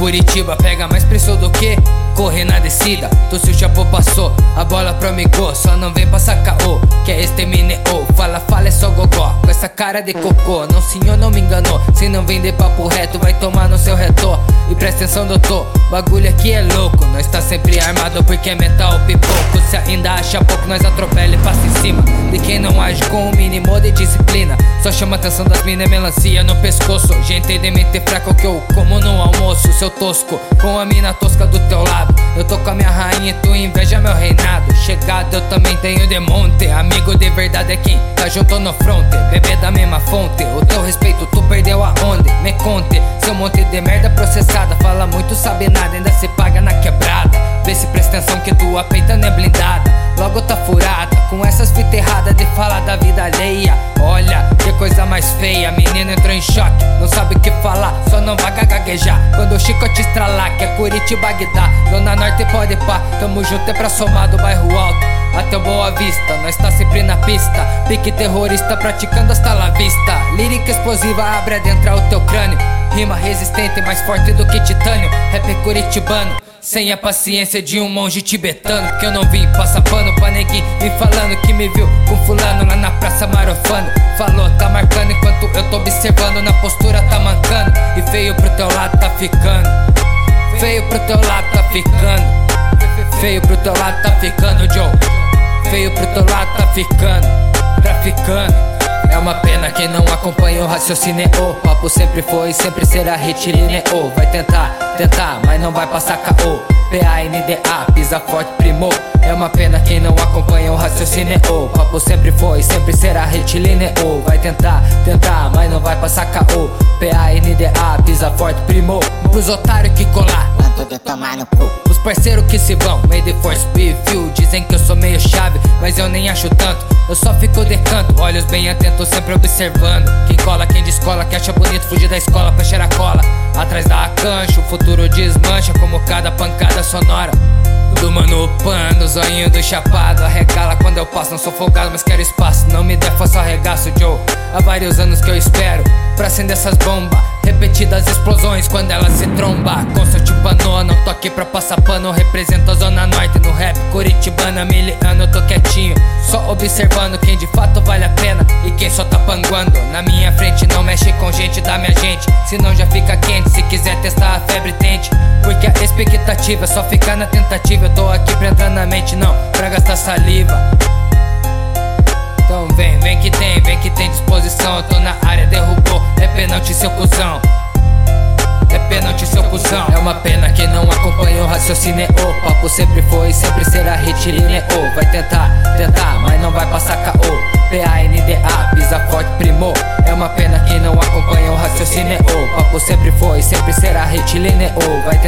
Curitiba pega mais pressão do que correr na descida. Tu se o chapo passou, a bola pro amigo, só não vem passar caô. Que é extermine ou fala, fala é só gogó. Com essa cara de cocô, não senhor não me enganou. Se não vender papo reto, vai tomar no seu retor. E presta atenção, doutor, bagulho aqui é louco. Nós tá sempre armado porque é metal pipoco. Se ainda acha pouco, nós atropela e passa em cima. De quem não age com o mínimo de disciplina. Só chama a atenção das minas, melancia no pescoço. Gente de mente fraca que eu como no almoço. Seu tosco, com a mina tosca do teu lado. Eu tô com a minha rainha e tu inveja meu reinado. Chegado eu também tenho de monte. Amigo de verdade é quem tá junto no fronte. Bebê da mesma fonte. O teu respeito tu perdeu aonde? Me conte. Seu monte de merda processada. Fala muito, sabe nada, ainda se paga na quebrada. Vê se presta atenção que tua peita não é blindada. Logo tá furada, com essas fitas erradas de falar da vida alheia. Olha, que coisa mais feia, menino entrou em choque, não sabe o que falar, só não vai gaguejar. Quando o chicote estralar, que é Curitiba Guidá, Dona Norte pode pá, tamo junto é pra somar do bairro alto. Até Boa Vista, nós tá sempre na pista. Pique terrorista praticando hasta la vista. Lírica explosiva abre adentrar o teu crânio. Rima resistente, mais forte do que titânio. Rap curitibano. Sem a paciência de um monge tibetano Que eu não vim passar pano pra neguinho. Me falando que me viu com fulano lá na praça marofando Falou, tá marcando enquanto eu tô observando Na postura tá mancando. E feio pro teu lado tá ficando. Feio pro teu lado tá ficando. Feio pro teu lado tá ficando, Joe. Feio pro teu lado tá ficando. Traficando. é uma pena quem não acompanha o raciocínio. O papo sempre foi, sempre será retilíneo. Vai tentar, tentar, mas não vai passar caô. P-A-N-D-A, pisa forte, primo. É uma pena quem não acompanha o raciocínio. O papo sempre foi, sempre será retilíneo. Vai tentar, tentar, mas não vai passar caô. P-A-N-D-A, pisa forte, primo. Pros otários que colar, manda de tomar no cu. Os parceiros que se vão, made force preview. Dizem que eu sou meio chave, mas eu nem acho tanto. Eu só fico de canto, olhos bem atentos, sempre observando. Quem cola, quem descola, que acha bonito fugir da escola pra cheirar cola. Atrás da cancha, o futuro desmancha como cada pancada sonora. Do mano pano, zoinho do chapado Arregala quando eu passo, não sou folgado, mas quero espaço Não me der força, arregaço, Joe Há vários anos que eu espero Pra acender essas bombas Repetidas explosões quando ela se tromba. Constante pano, não tô aqui pra passar pano. Represento a zona norte no rap Curitibana, miliano, eu tô quietinho Só observando quem de fato vale a pena E quem só tá panguando. Na minha frente não mexe com gente da minha gente Senão já fica quente, se quiser testar a febre tente Porque a expectativa é só ficar na tentativa. Eu tô aqui pra entrar na mente, não pra gastar saliva. Então vem, vem que tem, vem que tem disposição. Eu tô na o raciocínio. O papo sempre foi, sempre será retilíneo. Vai tentar, tentar, mas não vai passar caô. P-A-N-D-A, pisa forte, primo. É uma pena que não acompanha o raciocínio. O papo sempre foi, sempre será retilíneo. Mas não vai